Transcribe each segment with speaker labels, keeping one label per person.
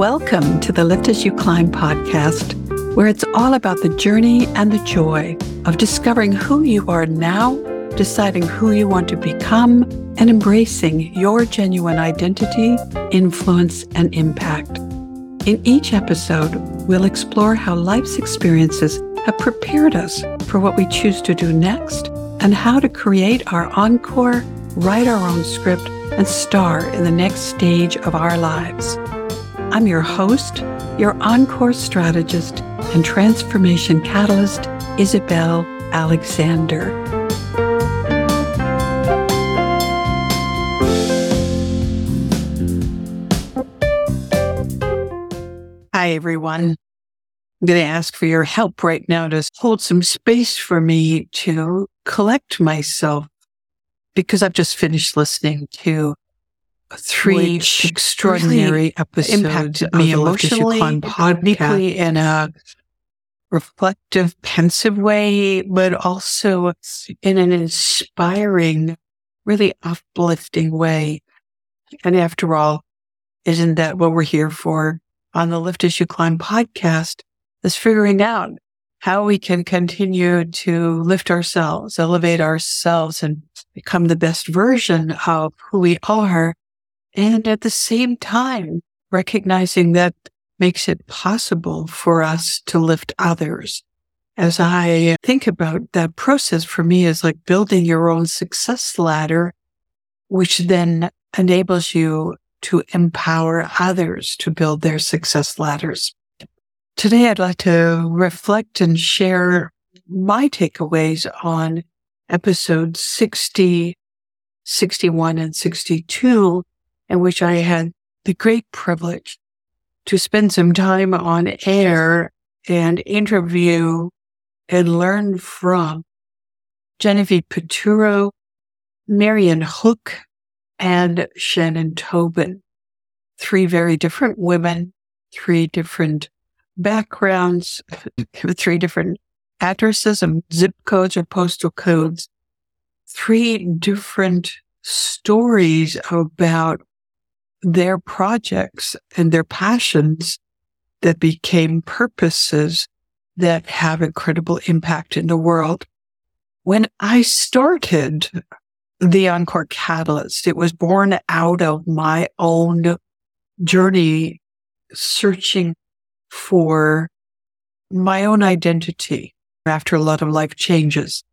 Speaker 1: Welcome to the Lift As You Climb podcast, where it's all about the journey and the joy of discovering who you are now, deciding who you want to become, and embracing your genuine identity, influence, and impact. In each episode, we'll explore how life's experiences have prepared us for what we choose to do next and how to create our encore, write our own script, and star in the next stage of our lives. I'm your host, your encore strategist and transformation catalyst, Isabel Alexander. Hi, everyone. I'm going to ask for your help right now to hold some space for me to collect myself because I've just finished listening to three Which extraordinary episodes impacted me emotionally, deeply in a reflective, pensive way, but also in an inspiring, really uplifting way. And after all, isn't that what we're here for on the Lift As You Climb podcast? Is figuring out how we can continue to lift ourselves, elevate ourselves and become the best version of who we are and at the same time, recognizing that makes it possible for us to lift others. As I think about that process for me is like building your own success ladder, which then enables you to empower others to build their success ladders. Today, I'd like to reflect and share my takeaways on episodes 60, 61, and 62 in which I had the great privilege to spend some time on air and interview and learn from Genevieve Piturro, Marion Hook, and Shannon Tobin. Three very different women, three different backgrounds, three different addresses and zip codes or postal codes, three different stories about their projects and their passions that became purposes that have incredible impact in the world. When I started the Encore Catalyst, it was born out of my own journey searching for my own identity after a lot of life changes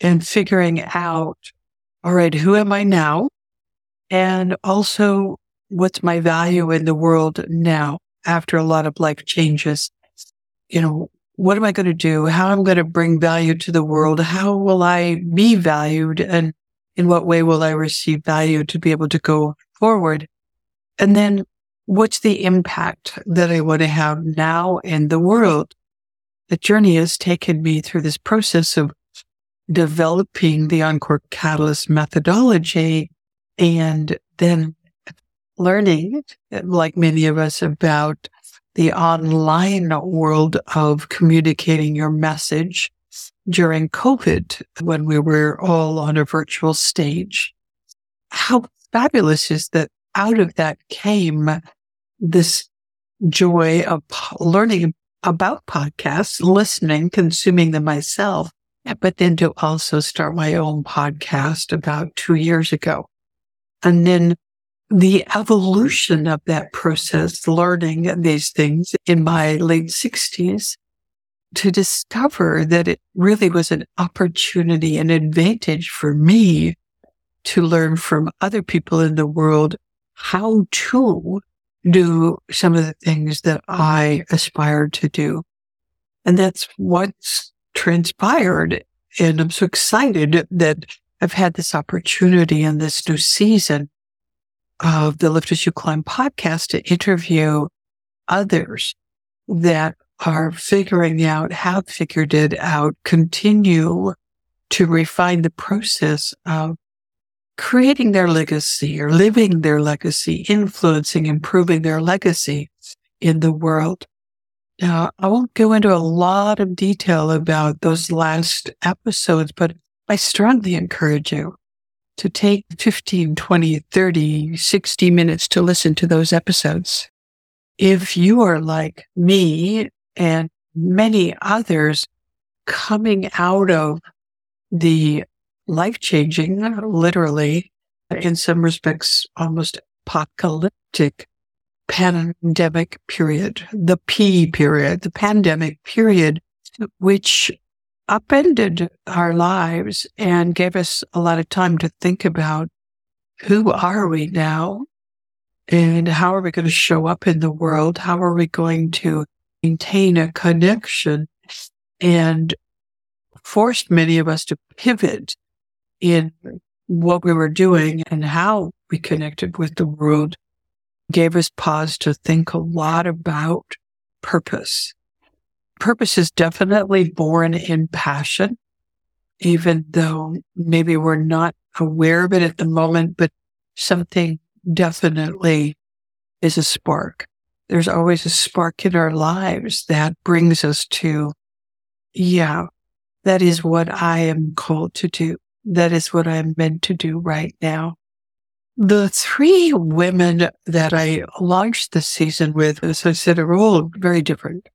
Speaker 1: and figuring out, all right, who am I now? And also what's my value in the world now after a lot of life changes? You know, what am I going to do? How am I going to bring value to the world? How will I be valued? And in what way will I receive value to be able to go forward? And then what's the impact that I want to have now in the world? The journey has taken me through this process of developing the Encore Catalyst methodology and then learning, like many of us, about the online world of communicating your message during COVID when we were all on a virtual stage. How fabulous is that out of that came this joy of learning about podcasts, listening, consuming them myself, but then to also start my own podcast about two years ago. And then the evolution of that process, learning these things in my late sixties to discover that it really was an opportunity, an advantage for me to learn from other people in the world how to do some of the things that I aspired to do. And that's what's transpired. And I'm so excited that I've had this opportunity in this new season of the Lift As You Climb podcast to interview others that are figuring out, have figured it out, continue to refine the process of creating their legacy or living their legacy, influencing, improving their legacy in the world. Now, I won't go into a lot of detail about those last episodes, but I strongly encourage you to take 15, 20, 30, 60 minutes to listen to those episodes. if you are like me and many others coming out of the life changing, literally, in some respects, almost apocalyptic pandemic period, the P period, the pandemic period, which upended our lives and gave us a lot of time to think about who are we now and how are we going to show up in the world? How are we going to maintain a connection and forced many of us to pivot in what we were doing and how we connected with the world gave us pause to think a lot about purpose. Purpose is definitely born in passion, even though maybe we're not aware of it at the moment, but something definitely is a spark. There's always a spark in our lives that brings us to, yeah, that is what I am called to do. That is what I'm meant to do right now. The three women that I launched this season with, as I said, are all very different.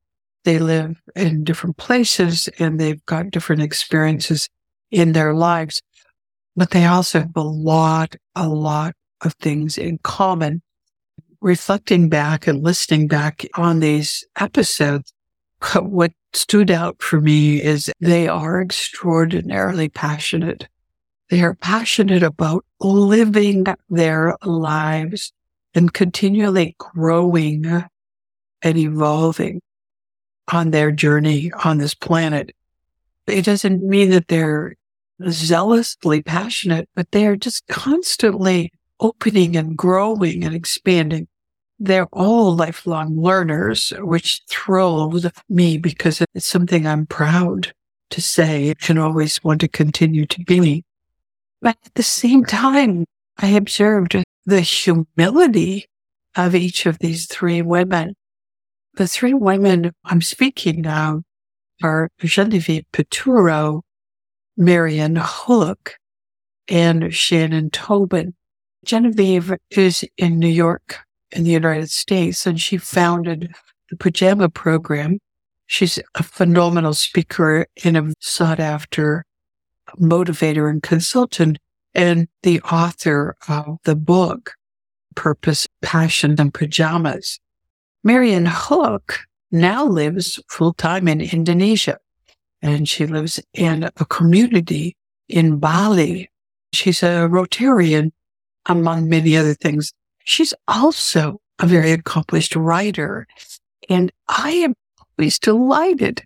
Speaker 1: They live in different places and they've got different experiences in their lives, but they also have a lot, a lot of things in common. Reflecting back and listening back on these episodes, what stood out for me is they are extraordinarily passionate. They are passionate about living their lives and continually growing and evolving on their journey on this planet. It doesn't mean that they're zealously passionate, but they are just constantly opening and growing and expanding. They're all lifelong learners, which thrills me because it's something I'm proud to say and always want to continue to be. But at the same time, I observed the humility of each of these three women. The three women I'm speaking now are Genevieve Piturro, Marian Hook, and Shannon Tobin. Genevieve is in New York in the United States, and she founded the Pajama Program. She's a phenomenal speaker and a sought after motivator and consultant and the author of the book, Purpose, Passion, and Pajamas. Marian Hook now lives full time in Indonesia and she lives in a community in Bali. She's a Rotarian, among many other things. She's also a very accomplished writer. And I am always delighted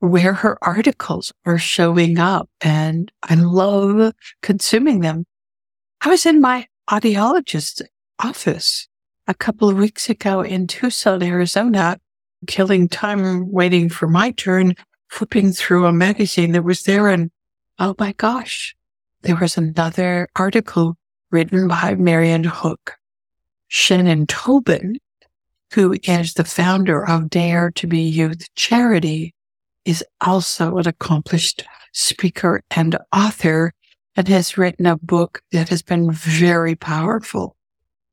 Speaker 1: where her articles are showing up and I love consuming them. I was in my audiologist's office a couple of weeks ago in Tucson, Arizona, killing time waiting for my turn, flipping through a magazine that was there. And oh my gosh, there was another article written by Marian Hook. Shannon Tobin who is the founder of Dare to Be Youth Charity, is also an accomplished speaker and author and has written a book that has been very powerful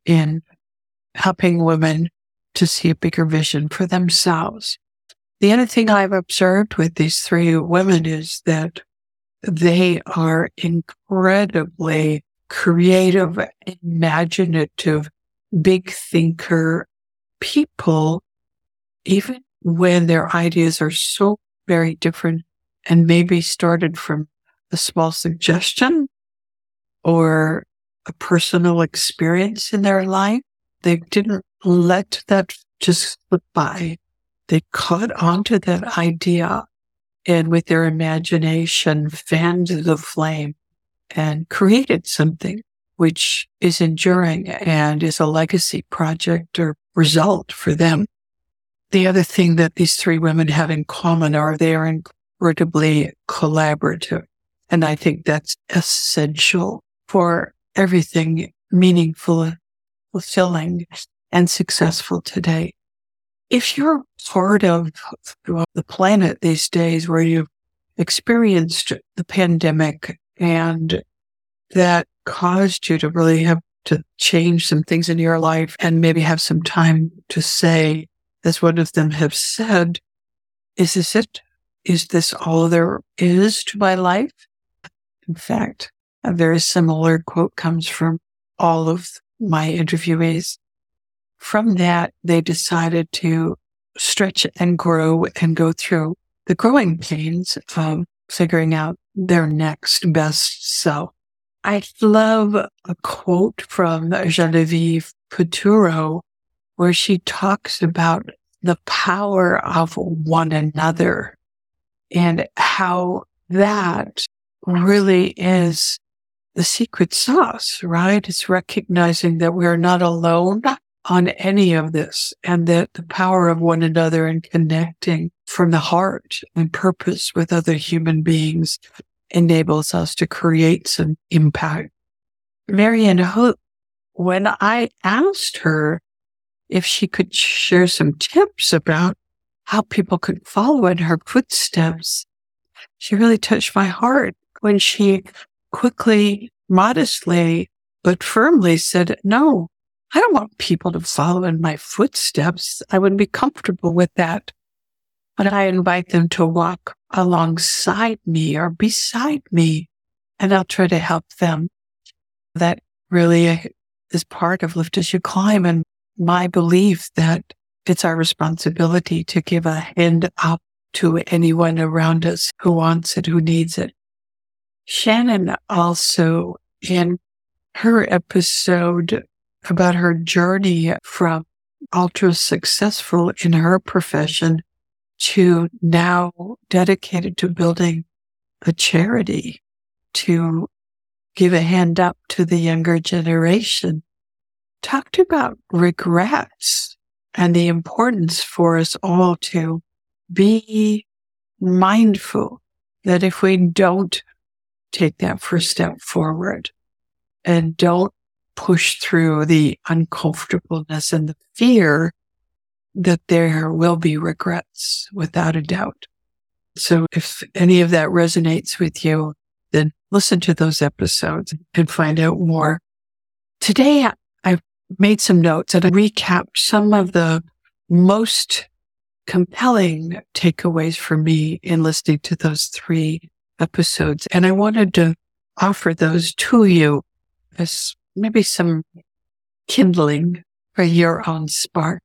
Speaker 1: in helping women to see a bigger vision for themselves. The other thing I've observed with these three women is that they are incredibly creative, imaginative, big thinker, people, even when their ideas are so very different and maybe started from a small suggestion or a personal experience in their life, they didn't let that just slip by. They caught onto that idea and with their imagination fanned the flame and created something which is enduring and is a legacy project or result for them. The other thing that these three women have in common are they are incredibly collaborative. And I think that's essential for everything meaningful, fulfilling, and successful today. If you're part of the planet these days where you've experienced the pandemic and that caused you to really have to change some things in your life and maybe have some time to say, as one of them have said, is this it? Is this all there is to my life? In fact, a very similar quote comes from all of my interviewees. From that, they decided to stretch and grow and go through the growing pains of figuring out their next best self. I love a quote from Genevieve Piturro where she talks about the power of one another and how that really is the secret sauce, right? It's recognizing that we're not alone on any of this and that the power of one another and connecting from the heart and purpose with other human beings enables us to create some impact. Marianne Hook, when I asked her if she could share some tips about how people could follow in her footsteps, she really touched my heart when she quickly, modestly, but firmly said, no, I don't want people to follow in my footsteps. I wouldn't be comfortable with that. But I invite them to walk alongside me or beside me, and I'll try to help them. That really is part of Lift as You Climb and my belief that it's our responsibility to give a hand up to anyone around us who wants it, who needs it. Shannon also in her episode about her journey from ultra successful in her profession to now dedicated to building a charity to give a hand up to the younger generation. Talked about regrets and the importance for us all to be mindful that if we don't take that first step forward and don't push through the uncomfortableness and the fear that there will be regrets without a doubt. So if any of that resonates with you, then listen to those episodes and find out more. Today, I've made some notes and I recapped some of the most compelling takeaways for me in listening to those three episodes. And I wanted to offer those to you as maybe some kindling for your own spark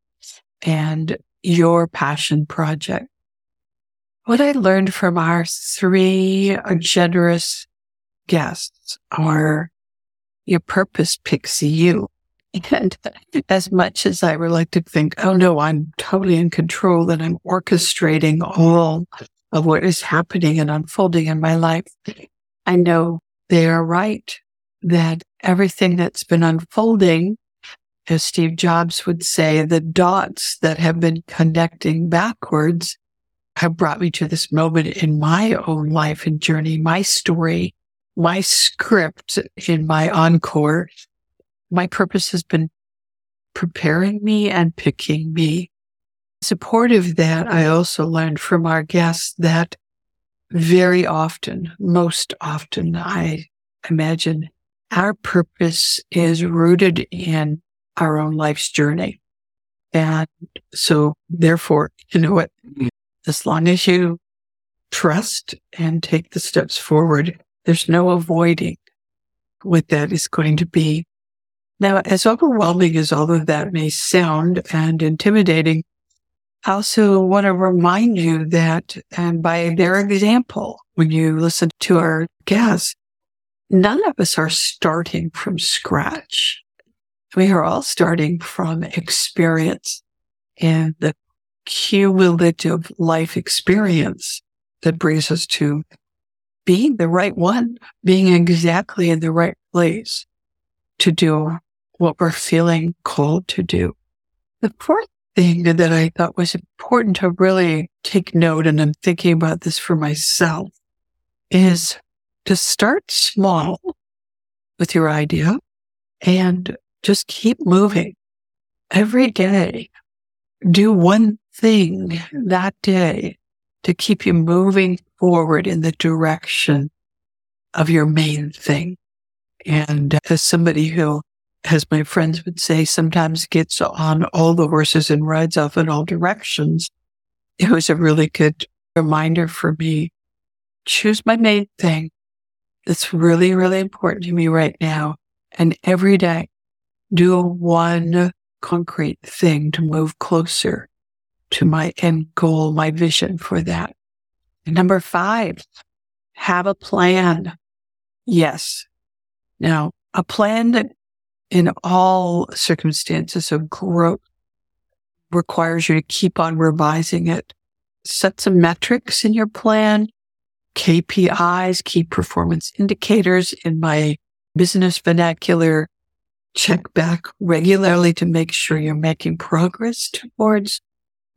Speaker 1: and your passion project. What I learned from our three generous guests are your purpose picks you. And as much as I would like to think, oh no, I'm totally in control and I'm orchestrating all of what is happening and unfolding in my life, I know they are right that everything that's been unfolding as Steve Jobs would say, the dots that have been connecting backwards have brought me to this moment in my own life and journey, my story, my script in my encore. My purpose has been preparing me and picking me. Supportive that, I also learned from our guests that very often, most often, I imagine our purpose is rooted in our own life's journey. And so therefore, you know what? Mm-hmm. As long as you trust and take the steps forward, there's no avoiding what that is going to be. Now, as overwhelming as all of that may sound and intimidating, I also want to remind you that, and by their example, when you listen to our guests, none of us are starting from scratch. We are all starting from experience and the cumulative life experience that brings us to being the right one, being exactly in the right place to do what we're feeling called to do. The fourth thing that I thought was important to really take note, and I'm thinking about this for myself, is to start small with your idea and just keep moving every day. Do one thing that day to keep you moving forward in the direction of your main thing. And uh, as somebody who as my friends would say, sometimes gets on all the horses and rides off in all directions. It was a really good reminder for me. Choose my main thing that's really, really important to me right now. And every day do one concrete thing to move closer to my end goal, my vision for that. And number five, have a plan. Yes. Now, a plan that in all circumstances of growth requires you to keep on revising it. Set some metrics in your plan, KPIs, key performance indicators in my business vernacular. Check back regularly to make sure you're making progress towards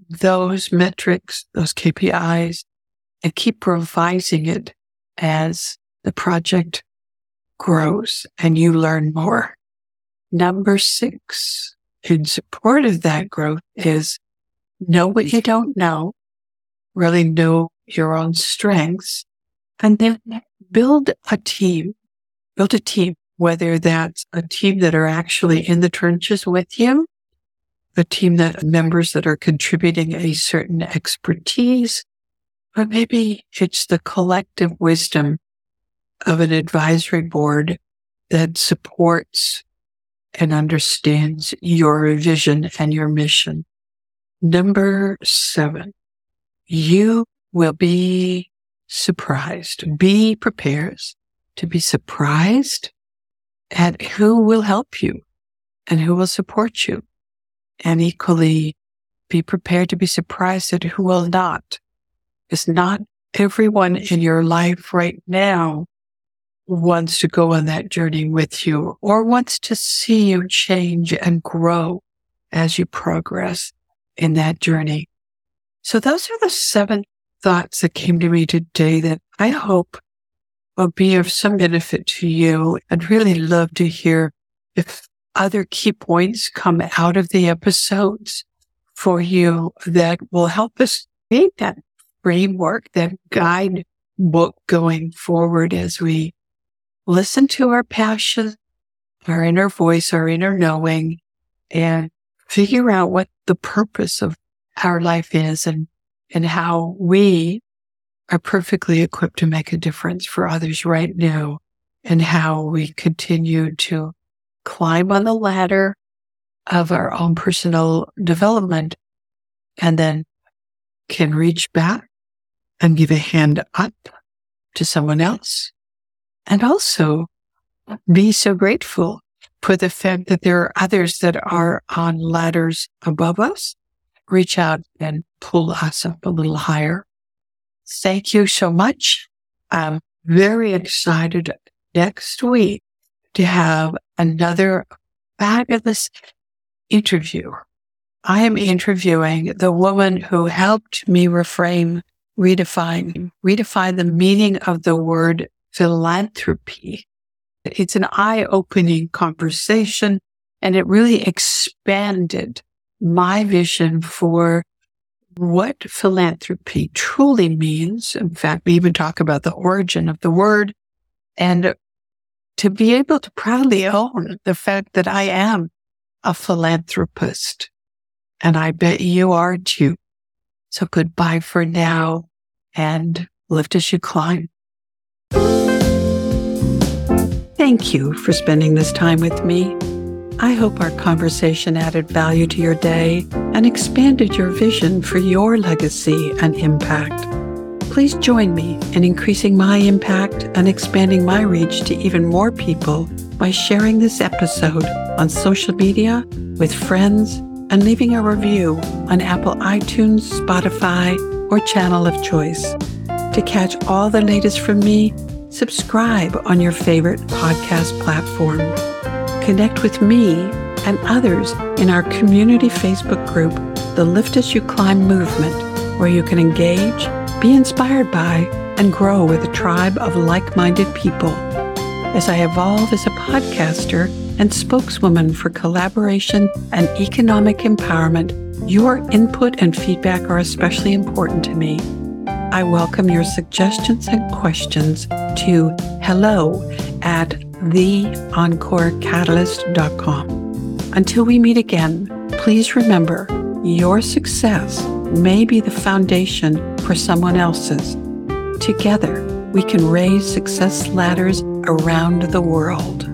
Speaker 1: those metrics, those KPIs, and keep revising it as the project grows and you learn more. Number six, in support of that growth is know what you don't know, really know your own strengths, and then build a team, build a team, whether that's a team that are actually in the trenches with you, a team that members that are contributing a certain expertise, or maybe it's the collective wisdom of an advisory board that supports and understands your vision and your mission. Number seven, you will be surprised. Be prepared to be surprised at who will help you and who will support you. And equally be prepared to be surprised at who will not. It's not everyone in your life right now wants to go on that journey with you or wants to see you change and grow as you progress in that journey. So those are the seven thoughts that came to me today that I hope will be of some benefit to you. I'd really love to hear if other key points come out of the episodes for you that will help us create that framework, that guide book going forward as we listen to our passion, our inner voice, our inner knowing, and figure out what the purpose of our life is and, and how we are perfectly equipped to make a difference for others right now and how we continue to climb on the ladder of our own personal development and then can reach back and give a hand up to someone else and also be so grateful for the fact that there are others that are on ladders above us. Reach out and pull us up a little higher. Thank you so much. I'm very excited next week to have another fabulous interview. I am interviewing the woman who helped me reframe, redefine, redefine the meaning of the word philanthropy. It's an eye opening conversation and it really expanded my vision for what philanthropy truly means. In fact, we even talk about the origin of the word and to be able to proudly own the fact that I am a philanthropist. And I bet you are too. So goodbye for now and lift as you climb. Thank you for spending this time with me. I hope our conversation added value to your day and expanded your vision for your legacy and impact. Please join me in increasing my impact and expanding my reach to even more people by sharing this episode on social media with friends and leaving a review on Apple iTunes, Spotify, or channel of choice. To catch all the latest from me, subscribe on your favorite podcast platform. Connect with me and others in our community Facebook group, the Lift As You Climb Movement, where you can engage, be inspired by, and grow with a tribe of like minded people. As I evolve as a podcaster and spokeswoman for collaboration and economic empowerment, your input and feedback are especially important to me. I welcome your suggestions and questions to hello at theencorecatalyst.com. Until we meet again, please remember your success may be the foundation for someone else's. Together, we can raise success ladders around the world.